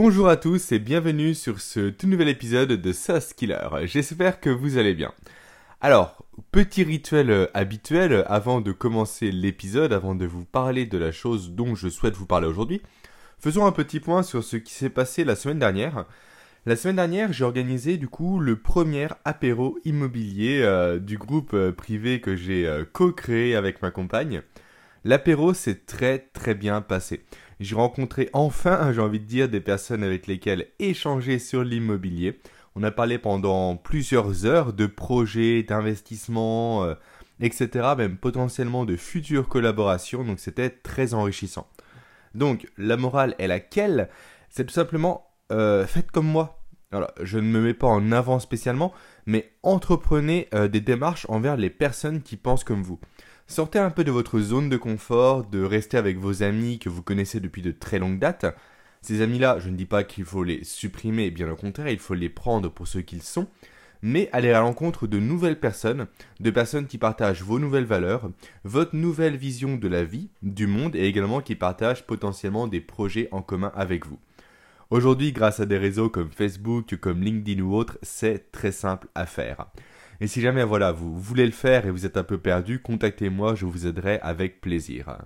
Bonjour à tous et bienvenue sur ce tout nouvel épisode de SaaS Killer. J'espère que vous allez bien. Alors, petit rituel euh, habituel avant de commencer l'épisode, avant de vous parler de la chose dont je souhaite vous parler aujourd'hui. Faisons un petit point sur ce qui s'est passé la semaine dernière. La semaine dernière, j'ai organisé du coup le premier apéro immobilier euh, du groupe euh, privé que j'ai co-créé avec ma compagne. L'apéro s'est très très bien passé. J'ai rencontré enfin, j'ai envie de dire, des personnes avec lesquelles échanger sur l'immobilier. On a parlé pendant plusieurs heures de projets, d'investissements, euh, etc. Même potentiellement de futures collaborations. Donc c'était très enrichissant. Donc la morale est laquelle? C'est tout simplement euh, faites comme moi. Alors, je ne me mets pas en avant spécialement, mais entreprenez euh, des démarches envers les personnes qui pensent comme vous. Sortez un peu de votre zone de confort, de rester avec vos amis que vous connaissez depuis de très longues dates. Ces amis-là, je ne dis pas qu'il faut les supprimer, bien au contraire, il faut les prendre pour ce qu'ils sont, mais aller à l'encontre de nouvelles personnes, de personnes qui partagent vos nouvelles valeurs, votre nouvelle vision de la vie, du monde et également qui partagent potentiellement des projets en commun avec vous. Aujourd'hui, grâce à des réseaux comme Facebook, comme LinkedIn ou autres, c'est très simple à faire. Et si jamais voilà, vous voulez le faire et vous êtes un peu perdu, contactez-moi, je vous aiderai avec plaisir.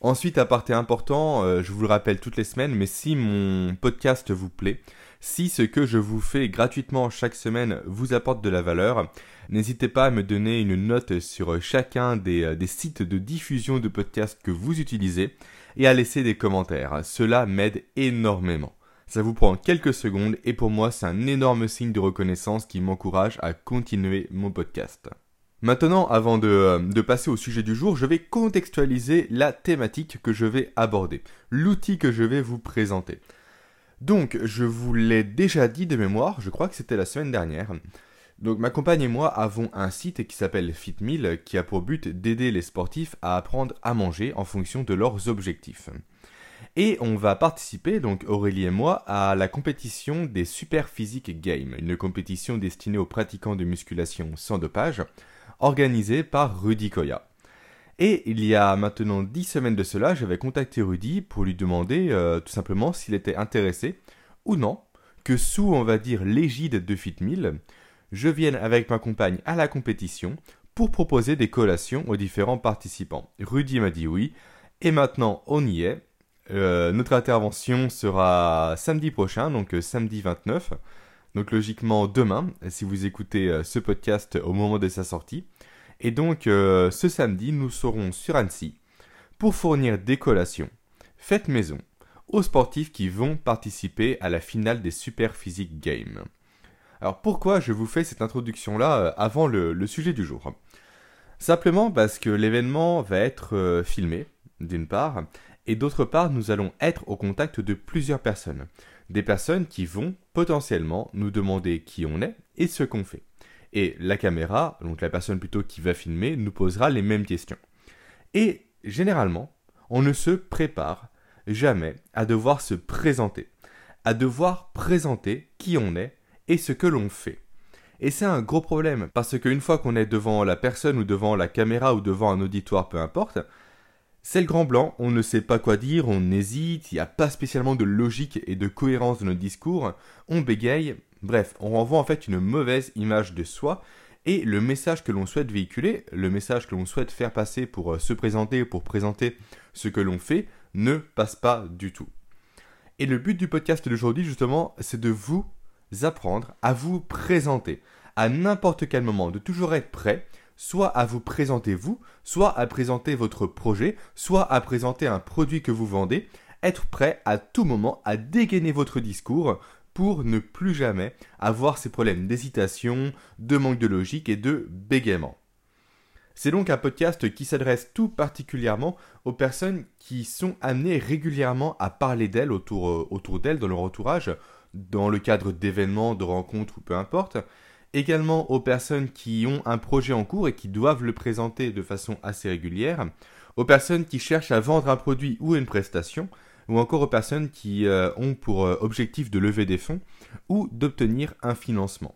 Ensuite, à parté important, euh, je vous le rappelle toutes les semaines, mais si mon podcast vous plaît, si ce que je vous fais gratuitement chaque semaine vous apporte de la valeur, n'hésitez pas à me donner une note sur chacun des, euh, des sites de diffusion de podcasts que vous utilisez et à laisser des commentaires. Cela m'aide énormément. Ça vous prend quelques secondes et pour moi c'est un énorme signe de reconnaissance qui m'encourage à continuer mon podcast. Maintenant, avant de, euh, de, passer au sujet du jour, je vais contextualiser la thématique que je vais aborder, l'outil que je vais vous présenter. Donc, je vous l'ai déjà dit de mémoire, je crois que c'était la semaine dernière. Donc, ma compagne et moi avons un site qui s'appelle FitMeal qui a pour but d'aider les sportifs à apprendre à manger en fonction de leurs objectifs. Et on va participer, donc Aurélie et moi, à la compétition des Super Physique Games, une compétition destinée aux pratiquants de musculation sans dopage, organisée par Rudy Koya. Et il y a maintenant 10 semaines de cela, j'avais contacté Rudy pour lui demander euh, tout simplement s'il était intéressé ou non que sous, on va dire, l'égide de FitMill, je vienne avec ma compagne à la compétition pour proposer des collations aux différents participants. Rudy m'a dit oui, et maintenant on y est, euh, notre intervention sera samedi prochain, donc euh, samedi 29. Donc logiquement demain, si vous écoutez euh, ce podcast au moment de sa sortie. Et donc ce samedi, nous serons sur Annecy pour fournir des collations faites maison aux sportifs qui vont participer à la finale des Super Physique Games. Alors pourquoi je vous fais cette introduction-là avant le, sujet du jour? Simplement parce que l'événement va être filmé, d'une part, et d'autre part, nous allons être au contact de plusieurs personnes. Des personnes qui vont potentiellement nous demander qui on est et ce qu'on fait. Et la caméra, donc la personne plutôt qui va filmer, nous posera les mêmes questions. Et généralement, on ne se prépare jamais à devoir se présenter, à devoir présenter qui on est et ce que l'on fait. Et c'est un gros problème, parce qu'une fois qu'on est devant la personne ou devant la caméra ou devant un auditoire, peu importe, c'est le grand blanc, on ne sait pas quoi dire, on hésite, il n'y a pas spécialement de logique et de cohérence dans notre discours, on bégaye, bref, on renvoie en fait une mauvaise image de soi, et le message que l'on souhaite véhiculer, le message que l'on souhaite faire passer pour euh, se présenter, pour présenter ce que l'on fait, ne passe pas du tout. Et le but du podcast d'aujourd'hui, justement, c'est de vous apprendre à vous présenter à n'importe quel moment, de toujours être prêt soit à vous présenter vous, soit à présenter votre projet, soit à présenter un produit que vous vendez, être prêt à tout moment à dégainer votre discours pour ne plus jamais avoir ces problèmes d'hésitation, de manque de logique et de bégaiement. C'est donc un podcast qui s'adresse tout particulièrement aux personnes qui sont amenées régulièrement à parler d'elles autour, euh, autour d'elles dans leur entourage, dans le cadre d'événements, de rencontres ou peu importe, également aux personnes qui ont un projet en cours et qui doivent le présenter de façon assez régulière, aux personnes qui cherchent à vendre un produit ou une prestation, ou encore aux personnes qui euh, ont pour euh, objectif de lever des fonds ou d'obtenir un financement.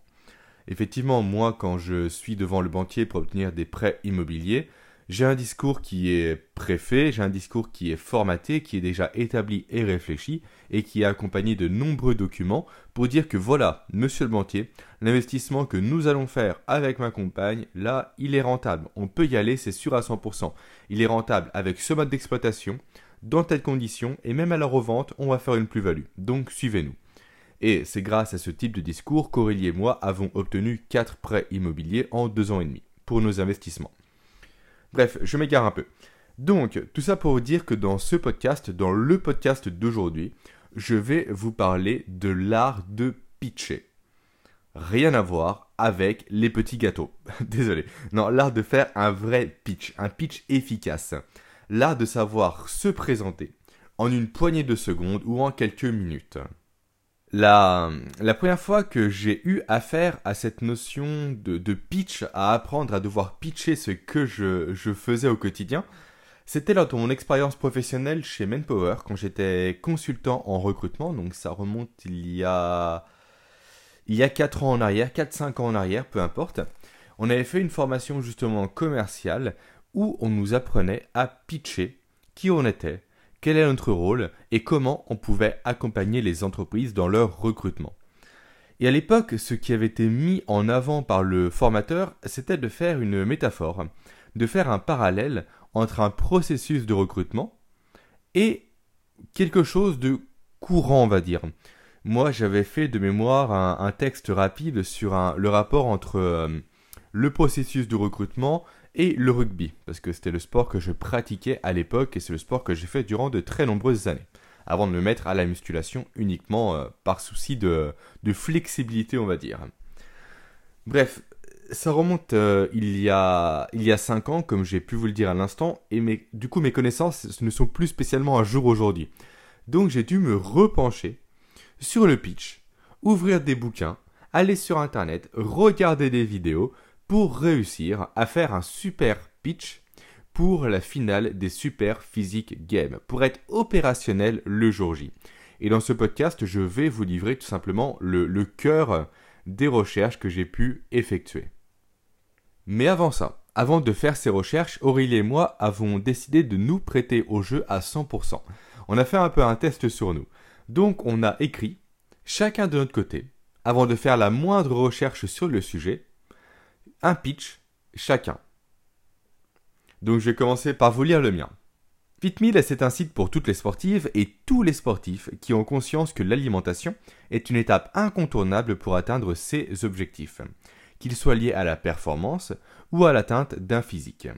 Effectivement, moi, quand je suis devant le banquier pour obtenir des prêts immobiliers, J'ai un discours qui est préfet, j'ai un discours qui est formaté, qui est déjà établi et réfléchi, et qui est accompagné de nombreux documents pour dire que voilà, monsieur le banquier, l'investissement que nous allons faire avec ma compagne, là, il est rentable. On peut y aller, c'est sûr à 100%. Il est rentable avec ce mode d'exploitation, dans telles conditions, et même à la revente, on va faire une plus-value. Donc suivez-nous. Et c'est grâce à ce type de discours qu'Aurélie et moi avons obtenu 4 prêts immobiliers en 2 ans et demi pour nos investissements. Bref, je m'égare un peu. Donc, tout ça pour vous dire que dans ce podcast, dans le podcast d'aujourd'hui, je vais vous parler de l'art de pitcher. Rien à voir avec les petits gâteaux. Désolé. Non, l'art de faire un vrai pitch, un pitch efficace. L'art de savoir se présenter en une poignée de secondes ou en quelques minutes. La, première fois que j'ai eu affaire à cette notion de, pitch, à apprendre à devoir pitcher ce que je, faisais au quotidien, c'était lors de mon expérience professionnelle chez Manpower, quand j'étais consultant en recrutement, donc ça remonte il y a, il y a 4 ans en arrière, 4-5 ans en arrière, peu importe. On avait fait une formation justement commerciale où on nous apprenait à pitcher qui on était, quel est notre rôle et comment on pouvait accompagner les entreprises dans leur recrutement? Et à l'époque, ce qui avait été mis en avant par le formateur, c'était de faire une métaphore, de faire un parallèle entre un processus de recrutement et quelque chose de courant, on va dire. Moi, j'avais fait de mémoire un, texte rapide sur le rapport entre euh, le processus de recrutement et le rugby, parce que c'était le sport que je pratiquais à l'époque et c'est le sport que j'ai fait durant de très nombreuses années, avant de me mettre à la musculation uniquement euh, par souci de, flexibilité, on va dire. Bref, ça remonte euh, il, y a, il y a 5 ans, comme j'ai pu vous le dire à l'instant, et du coup mes connaissances ne sont plus spécialement à jour aujourd'hui. Donc j'ai dû me repencher sur le pitch, ouvrir des bouquins, aller sur internet, regarder des vidéos, pour réussir à faire un super pitch pour la finale des Super Physique Games, pour être opérationnel le jour J. Et dans ce podcast, je vais vous livrer tout simplement le, le cœur des recherches que j'ai pu effectuer. Mais avant ça, avant de faire ces recherches, Aurélie et moi avons décidé de nous prêter au jeu à 100%. On a fait un peu un test sur nous. Donc on a écrit, chacun de notre côté, avant de faire la moindre recherche sur le sujet, un pitch chacun. Donc je vais commencer par vous lire le mien. Fitmeal, c'est un site pour toutes les sportives et tous les sportifs qui ont conscience que l'alimentation est une étape incontournable pour atteindre ses objectifs, qu'ils soient liés à la performance ou à l'atteinte d'un physique.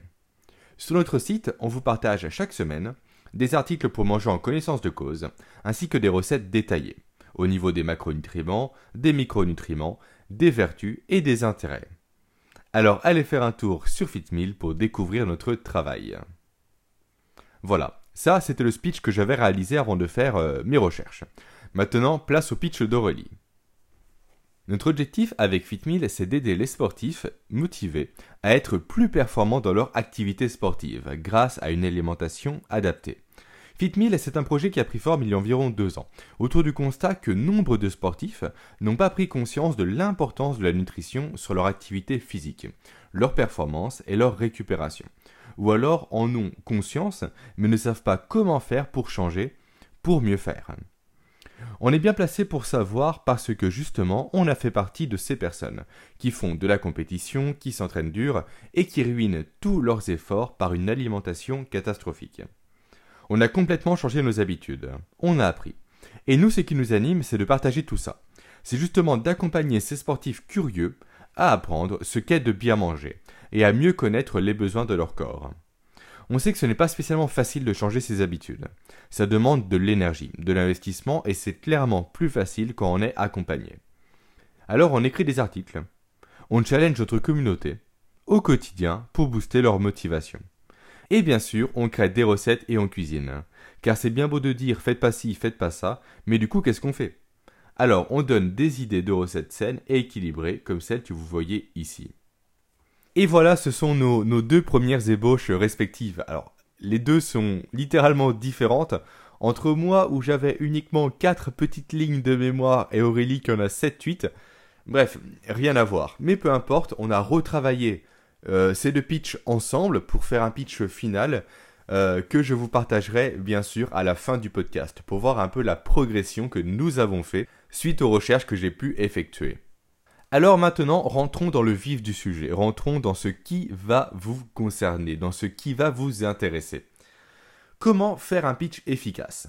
Sur notre site, on vous partage chaque semaine des articles pour manger en connaissance de cause, ainsi que des recettes détaillées, au niveau des macronutriments, des micronutriments, des vertus et des intérêts. Alors allez faire un tour sur Fitmill pour découvrir notre travail. Voilà, ça c'était le speech que j'avais réalisé avant de faire euh, mes recherches. Maintenant, place au pitch d'Aurélie. Notre objectif avec Fitmill, c'est d'aider les sportifs motivés à être plus performants dans leur activité sportive grâce à une alimentation adaptée. FitMill, c'est un projet qui a pris forme il y a environ deux ans, autour du constat que nombre de sportifs n'ont pas pris conscience de l'importance de la nutrition sur leur activité physique, leur performance et leur récupération. Ou alors en ont conscience, mais ne savent pas comment faire pour changer, pour mieux faire. On est bien placé pour savoir parce que justement on a fait partie de ces personnes qui font de la compétition, qui s'entraînent dur et qui ruinent tous leurs efforts par une alimentation catastrophique. On a complètement changé nos habitudes. On a appris. Et nous, ce qui nous anime, c'est de partager tout ça. C'est justement d'accompagner ces sportifs curieux à apprendre ce qu'est de bien manger et à mieux connaître les besoins de leur corps. On sait que ce n'est pas spécialement facile de changer ses habitudes. Ça demande de l'énergie, de l'investissement et c'est clairement plus facile quand on est accompagné. Alors on écrit des articles. On challenge notre communauté au quotidien pour booster leur motivation. Et bien sûr, on crée des recettes et on cuisine. Car c'est bien beau de dire faites pas ci, faites pas ça, mais du coup, qu'est-ce qu'on fait? Alors, on donne des idées de recettes saines et équilibrées, comme celles que vous voyez ici. Et voilà, ce sont nos, deux premières ébauches respectives. Alors, les deux sont littéralement différentes. Entre moi, où j'avais uniquement 4 petites lignes de mémoire, et Aurélie qui en a 7-8, bref, rien à voir. Mais peu importe, on a retravaillé ces deux pitchs ensemble pour faire un pitch final euh, que je vous partagerai bien sûr à la fin du podcast pour voir un peu la progression que nous avons fait suite aux recherches que j'ai pu effectuer. Alors maintenant, rentrons dans le vif du sujet, rentrons dans ce qui va vous concerner, dans ce qui va vous intéresser. Comment faire un pitch efficace?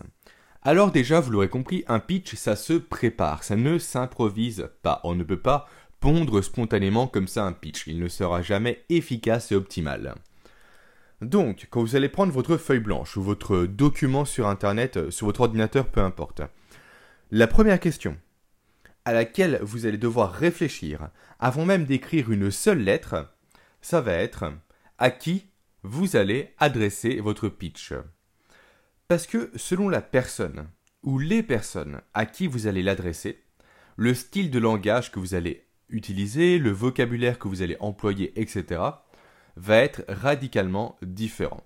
Alors déjà, vous l'aurez compris, un pitch, ça se prépare, ça ne s'improvise pas. On ne peut pas pondre spontanément comme ça un pitch, il ne sera jamais efficace et optimal. Donc, quand vous allez prendre votre feuille blanche ou votre document sur Internet, euh, sur votre ordinateur, peu importe, la première question à laquelle vous allez devoir réfléchir avant même d'écrire une seule lettre, ça va être à qui vous allez adresser votre pitch? Parce que selon la personne ou les personnes à qui vous allez l'adresser, le style de langage que vous allez utiliser, le vocabulaire que vous allez employer, etc., va être radicalement différent.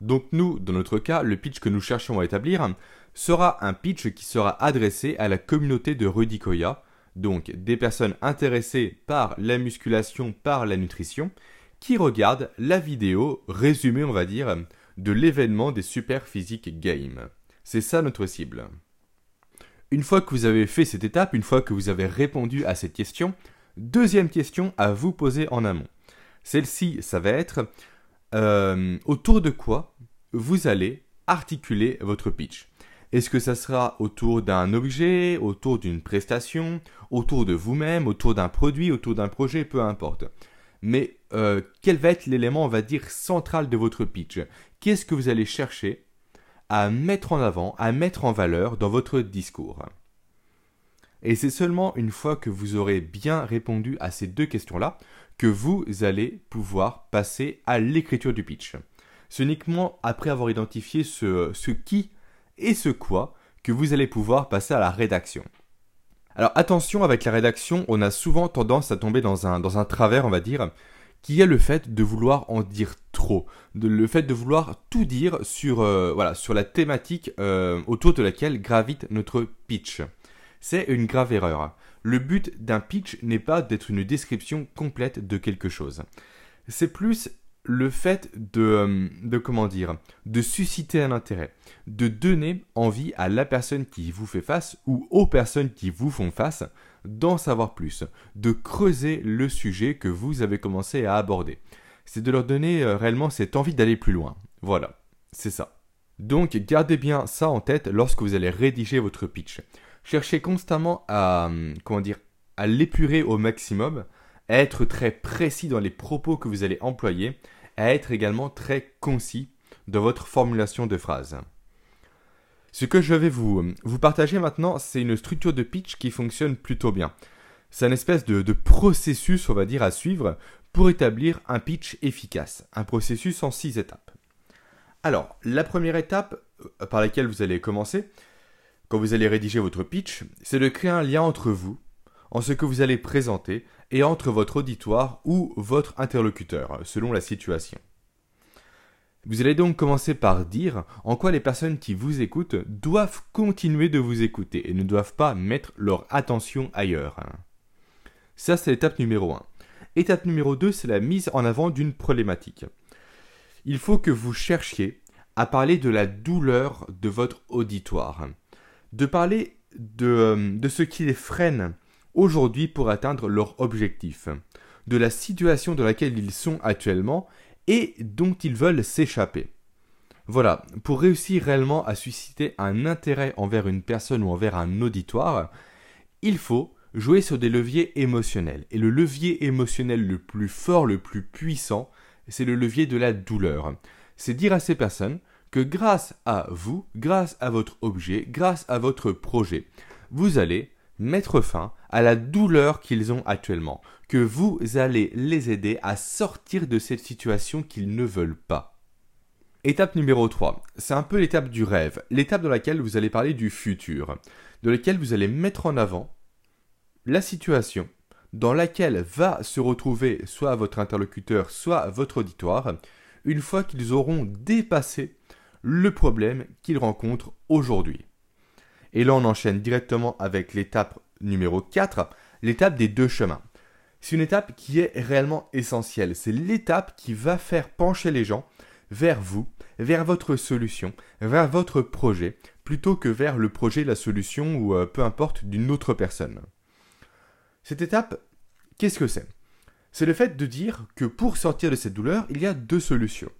Donc nous, dans notre cas, le pitch que nous cherchons à établir sera un pitch qui sera adressé à la communauté de Rudy Koya, donc des personnes intéressées par la musculation, par la nutrition, qui regardent la vidéo résumée, on va dire, de l'événement des Super Physique Games. C'est ça notre cible. Une fois que vous avez fait cette étape, une fois que vous avez répondu à cette question, deuxième question à vous poser en amont. Celle-ci, ça va être euh, autour de quoi vous allez articuler votre pitch? Est-ce que ça sera autour d'un objet, autour d'une prestation, autour de vous-même, autour d'un produit, autour d'un projet, peu importe. Mais euh, quel va être l'élément, on va dire, central de votre pitch? Qu'est-ce que vous allez chercher à mettre en avant, à mettre en valeur dans votre discours Et c'est seulement une fois que vous aurez bien répondu à ces deux questions-là que vous allez pouvoir passer à l'écriture du pitch. C'est uniquement après avoir identifié ce, qui et ce quoi que vous allez pouvoir passer à la rédaction. Alors attention, avec la rédaction, on a souvent tendance à tomber dans un travers, on va dire, qui est le fait de vouloir en dire trop, le fait de vouloir tout dire sur, euh, la thématique euh, autour de laquelle gravite notre pitch. C'est une grave erreur. Le but d'un pitch n'est pas d'être une description complète de quelque chose. C'est plus le fait de, euh, de, comment dire, de susciter un intérêt, de donner envie à la personne qui vous fait face ou aux personnes qui vous font face d'en savoir plus, de creuser le sujet que vous avez commencé à aborder. C'est de leur donner euh, réellement cette envie d'aller plus loin. Voilà, c'est ça. Donc gardez bien ça en tête lorsque vous allez rédiger votre pitch cherchez constamment à, hum, comment dire, à l'épurer au maximum, à être très précis dans les propos que vous allez employer, à être également très concis dans votre formulation de phrase. Ce que je vais vous, partager maintenant, c'est une structure de pitch qui fonctionne plutôt bien. C'est un espèce de, de, processus, on va dire, à suivre pour établir un pitch efficace. Un processus en six étapes. Alors, la première étape euh, par laquelle vous allez commencer, quand vous allez rédiger votre pitch, c'est de créer un lien entre vous, en ce que vous allez présenter, et entre votre auditoire ou votre interlocuteur, selon la situation. Vous allez donc commencer par dire en quoi les personnes qui vous écoutent doivent continuer de vous écouter et ne doivent pas mettre leur attention ailleurs. Ça, c'est l'étape numéro 1. Étape numéro 2, c'est la mise en avant d'une problématique. Il faut que vous cherchiez à parler de la douleur de votre auditoire de parler euh, de, ce qui les freine aujourd'hui pour atteindre leur objectif, de la situation dans laquelle ils sont actuellement et dont ils veulent s'échapper. Voilà, pour réussir réellement à susciter un intérêt envers une personne ou envers un auditoire, il faut jouer sur des leviers émotionnels. Et le levier émotionnel le plus fort, le plus puissant, c'est le levier de la douleur. C'est dire à ces personnes que grâce à vous, grâce à votre objet, grâce à votre projet, vous allez mettre fin à la douleur qu'ils ont actuellement, que vous allez les aider à sortir de cette situation qu'ils ne veulent pas. Étape numéro 3, c'est un peu l'étape du rêve, l'étape dans laquelle vous allez parler du futur, dans laquelle vous allez mettre en avant la situation dans laquelle va se retrouver soit votre interlocuteur, soit votre auditoire, une fois qu'ils auront dépassé le problème qu'il rencontre aujourd'hui. Et là, on enchaîne directement avec l'étape numéro 4, l'étape des deux chemins. c'est une étape qui est réellement essentielle. C'est l'étape qui va faire pencher les gens vers vous, vers votre solution, vers votre projet, plutôt que vers le projet, la solution ou euh, peu importe d'une autre personne. Cette étape, qu'est-ce que c'est? C'est le fait de dire que pour sortir de cette douleur, il y a deux solutions.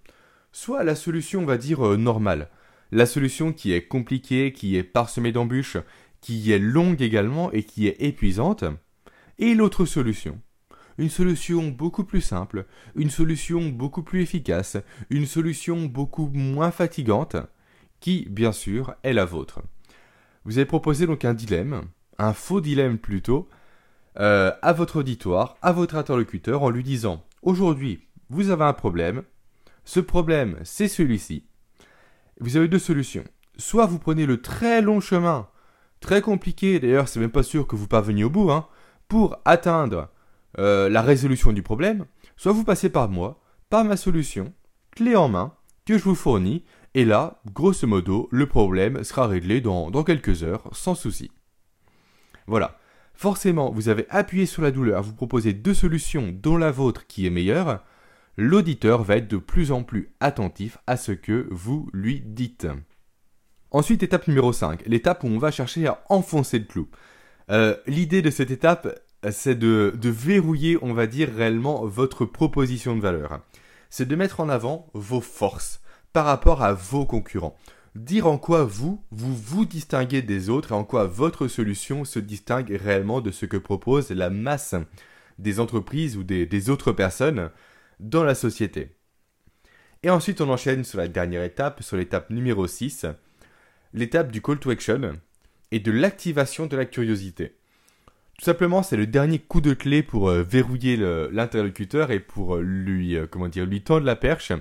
Soit la solution, on va dire, euh, normale, la solution qui est compliquée, qui est parsemée d'embûches, qui est longue également et qui est épuisante, et l'autre solution, une solution beaucoup plus simple, une solution beaucoup plus efficace, une solution beaucoup moins fatigante, qui, bien sûr, est la vôtre. Vous avez proposé donc un dilemme, un faux dilemme plutôt, euh, à votre auditoire, à votre interlocuteur, en lui disant Aujourd'hui, vous avez un problème, ce problème, c'est celui-ci. Vous avez deux solutions. Soit vous prenez le très long chemin, très compliqué, d'ailleurs, c'est même pas sûr que vous parveniez au bout, hein, pour atteindre euh, la résolution du problème, soit vous passez par moi, par ma solution, clé en main, que je vous fournis, et là, grosso modo, le problème sera réglé dans, quelques heures, sans souci. Voilà. Forcément, vous avez appuyé sur la douleur, vous proposez deux solutions, dont la vôtre qui est meilleure, l'auditeur va être de plus en plus attentif à ce que vous lui dites. Ensuite, étape numéro 5, l'étape où on va chercher à enfoncer le clou. Euh, l'idée de cette étape, c'est de, verrouiller, on va dire, réellement votre proposition de valeur. C'est de mettre en avant vos forces par rapport à vos concurrents. Dire en quoi vous, vous vous distinguez des autres et en quoi votre solution se distingue réellement de ce que propose la masse des entreprises ou des autres personnes dans la société. Et ensuite, on enchaîne sur la dernière étape, sur l'étape numéro 6, l'étape du call to action et de l'activation de la curiosité. Tout simplement, c'est le dernier coup de clé pour euh, verrouiller l'interlocuteur et pour euh, lui, euh, comment dire, lui tendre la perche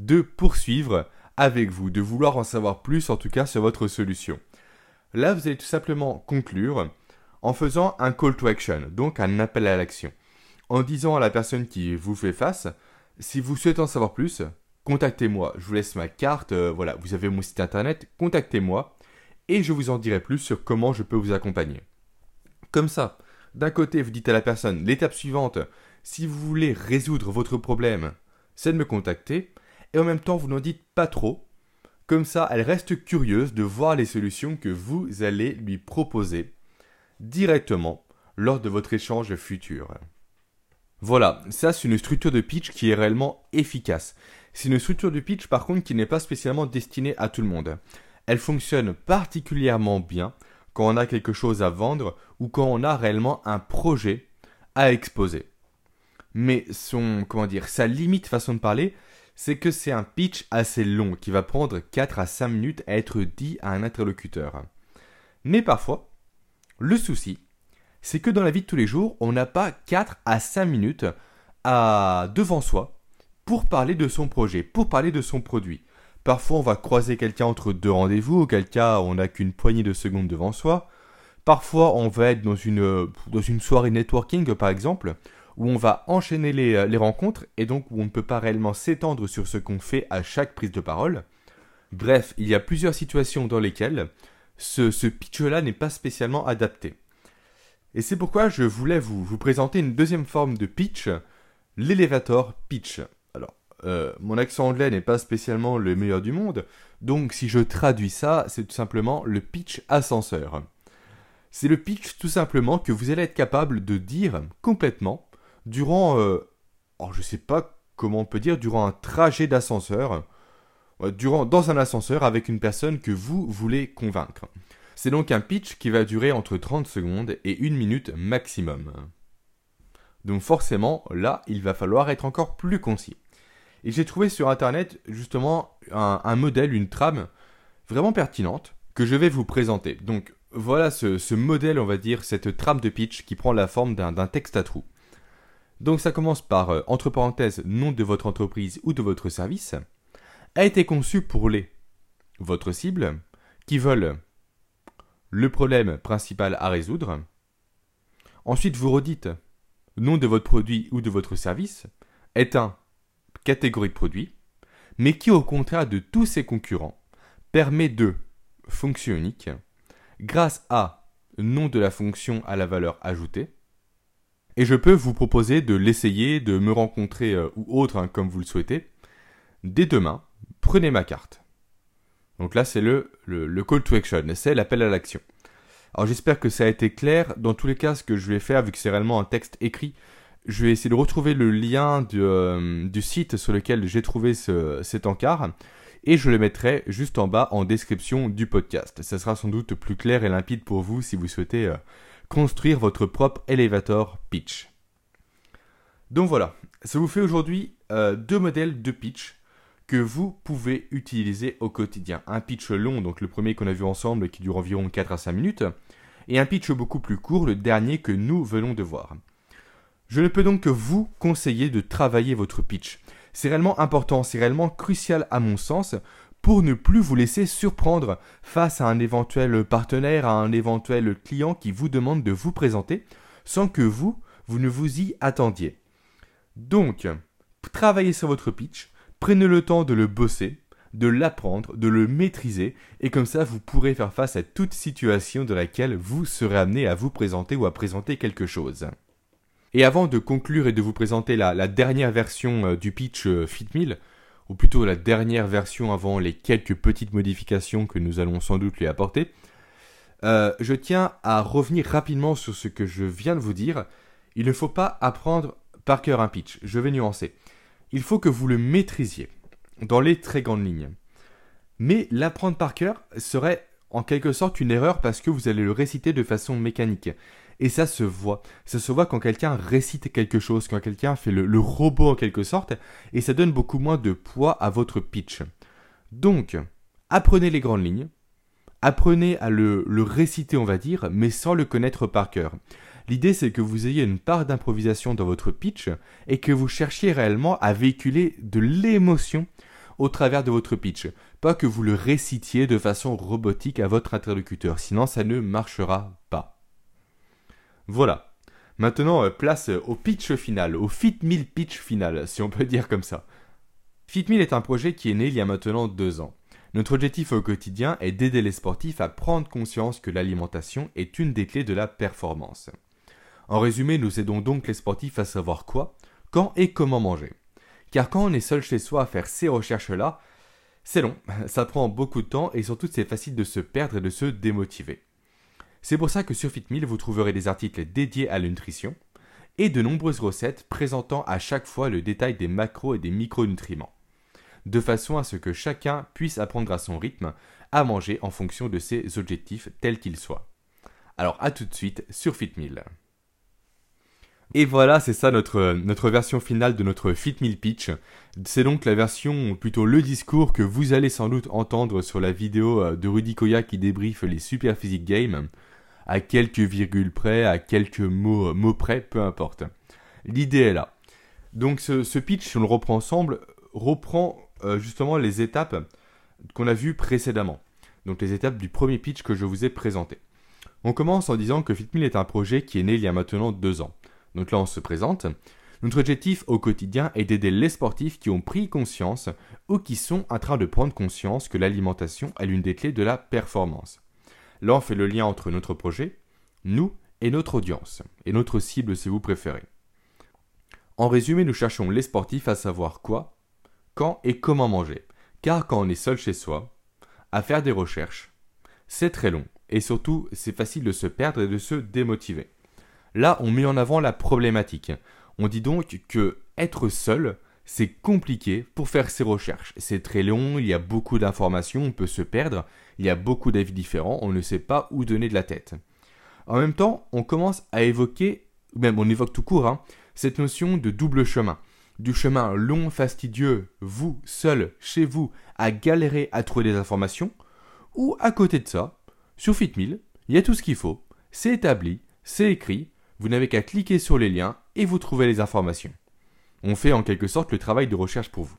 de poursuivre avec vous, de vouloir en savoir plus en tout cas sur votre solution. Là, vous allez tout simplement conclure en faisant un call to action, donc un appel à l'action, en disant à la personne qui vous fait face, si vous souhaitez en savoir plus, contactez-moi, je vous laisse ma carte, voilà, vous avez mon site internet, contactez-moi, et je vous en dirai plus sur comment je peux vous accompagner. Comme ça, d'un côté, vous dites à la personne, l'étape suivante, si vous voulez résoudre votre problème, c'est de me contacter, et en même temps, vous n'en dites pas trop. Comme ça, elle reste curieuse de voir les solutions que vous allez lui proposer directement lors de votre échange futur. Voilà, ça c'est une structure de pitch qui est réellement efficace. C'est une structure de pitch par contre qui n'est pas spécialement destinée à tout le monde. Elle fonctionne particulièrement bien quand on a quelque chose à vendre ou quand on a réellement un projet à exposer. Mais son, comment dire, sa limite façon de parler, c'est que c'est un pitch assez long qui va prendre 4 à 5 minutes à être dit à un interlocuteur. Mais parfois, le souci, c'est que dans la vie de tous les jours, on n'a pas 4 à 5 minutes à devant soi pour parler de son projet, pour parler de son produit. Parfois, on va croiser quelqu'un entre deux rendez-vous, auquel cas on n'a qu'une poignée de secondes devant soi. Parfois, on va être dans une, soirée networking, par exemple, où on va enchaîner les, les rencontres et donc où on ne peut pas réellement s'étendre sur ce qu'on fait à chaque prise de parole. Bref, il y a plusieurs situations dans lesquelles ce, ce pitch-là n'est pas spécialement adapté. Et c'est pourquoi je voulais vous, présenter une deuxième forme de pitch, l'elevator pitch. Euh, mon accent anglais n'est pas spécialement le meilleur du monde, donc si je traduis ça, c'est tout simplement le pitch ascenseur. C'est le pitch tout simplement que vous allez être capable de dire complètement durant, euh, oh, je sais pas comment on peut dire, durant un trajet d'ascenseur, euh, durant dans un ascenseur avec une personne que vous voulez convaincre. C'est donc un pitch qui va durer entre 30 secondes et une minute maximum. Donc forcément, là, il va falloir être encore plus concis. Et j'ai trouvé sur internet justement un, modèle, une trame vraiment pertinente que je vais vous présenter. Donc voilà ce, modèle, on va dire, cette trame de pitch qui prend la forme d'un texte à trous. Donc ça commence par, euh, entre parenthèses, nom de votre entreprise ou de votre service, a été conçu pour les votre cible, qui veulent le problème principal à résoudre. Ensuite, vous redites nom de votre produit ou de votre service est un catégorie de produits, mais qui au contraire de tous ses concurrents permet de fonction unique grâce à nom de la fonction à la valeur ajoutée Et je peux vous proposer de l'essayer, de me rencontrer euh, ou autre, hein, comme vous le souhaitez. Dès demain, prenez ma carte. Donc là, c'est le, call to action, c'est l'appel à l'action. Alors j'espère que ça a été clair. Dans tous les cas, ce que je vais faire, vu que c'est réellement un texte écrit, je vais essayer de retrouver le lien du, euh, du site sur lequel j'ai trouvé ce, cet encart et je le mettrai juste en bas en description du podcast. Ça sera sans doute plus clair et limpide pour vous si vous souhaitez euh, construire votre propre elevator pitch. Donc voilà, ça vous fait aujourd'hui euh, deux modèles de pitch que vous pouvez utiliser au quotidien. Un pitch long, donc le premier qu'on a vu ensemble qui dure environ 4 à 5 minutes, et un pitch beaucoup plus court, le dernier que nous venons de voir. Je ne peux donc que vous conseiller de travailler votre pitch. C'est réellement important, c'est réellement crucial à mon sens pour ne plus vous laisser surprendre face à un éventuel partenaire, à un éventuel client qui vous demande de vous présenter sans que vous, vous ne vous y attendiez. Donc, travaillez sur votre pitch, Prenez le temps de le bosser, de l'apprendre, de le maîtriser, et comme ça vous pourrez faire face à toute situation de laquelle vous serez amené à vous présenter ou à présenter quelque chose. Et avant de conclure et de vous présenter la, dernière version euh, du pitch euh, FitMill, ou plutôt la dernière version avant les quelques petites modifications que nous allons sans doute lui apporter, euh, je tiens à revenir rapidement sur ce que je viens de vous dire. Il ne faut pas apprendre par cœur un pitch. Je vais nuancer il faut que vous le maîtrisiez dans les très grandes lignes. Mais l'apprendre par cœur serait en quelque sorte une erreur parce que vous allez le réciter de façon mécanique. Et ça se voit. Ça se voit quand quelqu'un récite quelque chose, quand quelqu'un fait le, robot en quelque sorte, et ça donne beaucoup moins de poids à votre pitch. Donc, apprenez les grandes lignes, apprenez à le, réciter, on va dire, mais sans le connaître par cœur. L'idée, c'est que vous ayez une part d'improvisation dans votre pitch et que vous cherchiez réellement à véhiculer de l'émotion au travers de votre pitch. Pas que vous le récitiez de façon robotique à votre interlocuteur, sinon ça ne marchera pas. Voilà. Maintenant, euh, place au pitch final, au FitMill pitch final, si on peut dire comme ça. FitMill est un projet qui est né il y a maintenant deux ans. Notre objectif au quotidien est d'aider les sportifs à prendre conscience que l'alimentation est une des clés de la performance. En résumé, nous aidons donc les sportifs à savoir quoi, quand et comment manger. Car quand on est seul chez soi à faire ces recherches-là, c'est long, ça prend beaucoup de temps et surtout c'est facile de se perdre et de se démotiver. C'est pour ça que sur FitMill, vous trouverez des articles dédiés à la nutrition et de nombreuses recettes présentant à chaque fois le détail des macros et des micronutriments, de façon à ce que chacun puisse apprendre à son rythme à manger en fonction de ses objectifs tels qu'ils soient. Alors à tout de suite sur FitMill. Et voilà, c'est ça notre, notre version finale de notre Fit Pitch. C'est donc la version, plutôt le discours que vous allez sans doute entendre sur la vidéo euh, de Rudy Koya qui débriefe les Super Physique Games, à quelques virgules près, à quelques mots, mots près, peu importe. L'idée est là. Donc ce, pitch, si on le reprend ensemble, reprend euh, justement les étapes qu'on a vues précédemment. Donc les étapes du premier pitch que je vous ai présenté. On commence en disant que FitMill est un projet qui est né il y a maintenant deux ans. Donc là, on se présente. Notre objectif au quotidien est d'aider les sportifs qui ont pris conscience ou qui sont en train de prendre conscience que l'alimentation est l'une des clés de la performance. Là, on fait le lien entre notre projet, nous et notre audience, et notre cible si vous préférez. En résumé, nous cherchons les sportifs à savoir quoi, quand et comment manger. Car quand on est seul chez soi, à faire des recherches, c'est très long, et surtout c'est facile de se perdre et de se démotiver. Là, on met en avant la problématique. On dit donc que être seul, c'est compliqué pour faire ses recherches. C'est très long, il y a beaucoup d'informations, on peut se perdre, il y a beaucoup d'avis différents, on ne sait pas où donner de la tête. En même temps, on commence à évoquer, même on évoque tout court, hein, cette notion de double chemin. Du chemin long, fastidieux, vous, seul, chez vous, à galérer à trouver des informations, ou à côté de ça, sur FitMill, il y a tout ce qu'il faut, c'est établi, c'est écrit, vous n'avez qu'à cliquer sur les liens et vous trouvez les informations. On fait en quelque sorte le travail de recherche pour vous.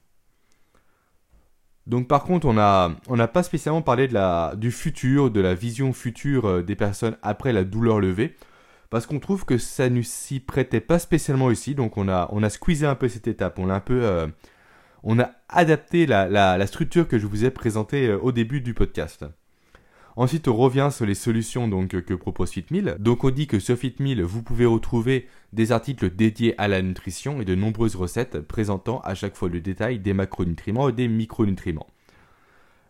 Donc par contre, on n'a pas spécialement parlé du futur, de la vision future euh, des personnes après la douleur levée, parce qu'on trouve que ça ne s'y prêtait pas spécialement ici, donc on a, squeezé un peu cette étape, on. Euh, a adapté la, structure que je vous ai présentée euh, au début du podcast. Ensuite, on revient sur les solutions donc, que propose FitMill. Donc, on dit que sur FitMill, vous pouvez retrouver des articles dédiés à la nutrition et de nombreuses recettes présentant à chaque fois le détail des macronutriments et des micronutriments.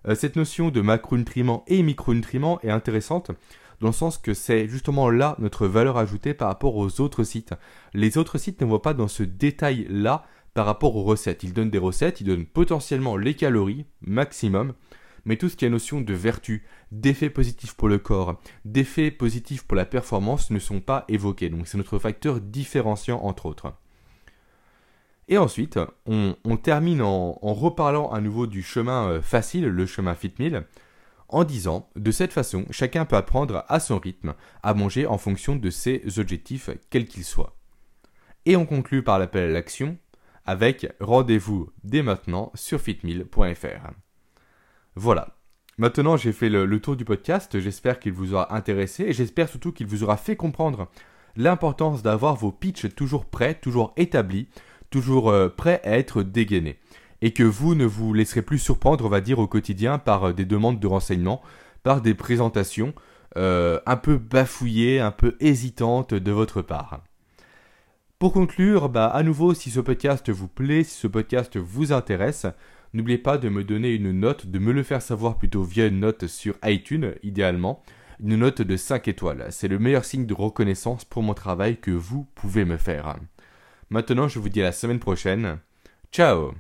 Euh, cette notion de macronutriments et micronutriments est intéressante dans le sens que c'est justement là notre valeur ajoutée par rapport aux autres sites. Les autres sites ne voient pas dans ce détail-là par rapport aux recettes. Ils donnent des recettes, ils donnent potentiellement les calories maximum, mais tout ce qui est notion de vertu, d'effets positifs pour le corps, d'effets positifs pour la performance ne sont pas évoqués. Donc c'est notre facteur différenciant entre autres. Et ensuite, on, termine en, reparlant à nouveau du chemin euh, facile, le chemin FitMill, en disant, de cette façon, chacun peut apprendre à son rythme à manger en fonction de ses objectifs, quels qu'ils soient. Et on conclut par l'appel à l'action avec rendez-vous dès maintenant sur fitmill.fr. Voilà. Maintenant, j'ai fait le, tour du podcast. J'espère qu'il vous aura intéressé et j'espère surtout qu'il vous aura fait comprendre l'importance d'avoir vos pitchs toujours prêts, toujours établis, toujours euh, prêts à être dégainés. Et que vous ne vous laisserez plus surprendre, on va dire, au quotidien par euh, des demandes de renseignements, par des présentations euh, un peu bafouillées, un peu hésitantes de votre part. Pour conclure, bah, à nouveau, si ce podcast vous plaît, si ce podcast vous intéresse, N'oubliez pas de me donner une note, de me le faire savoir plutôt via une note sur iTunes, idéalement. Une note de 5 étoiles. C'est le meilleur signe de reconnaissance pour mon travail que vous pouvez me faire. Maintenant, je vous dis à la semaine prochaine. Ciao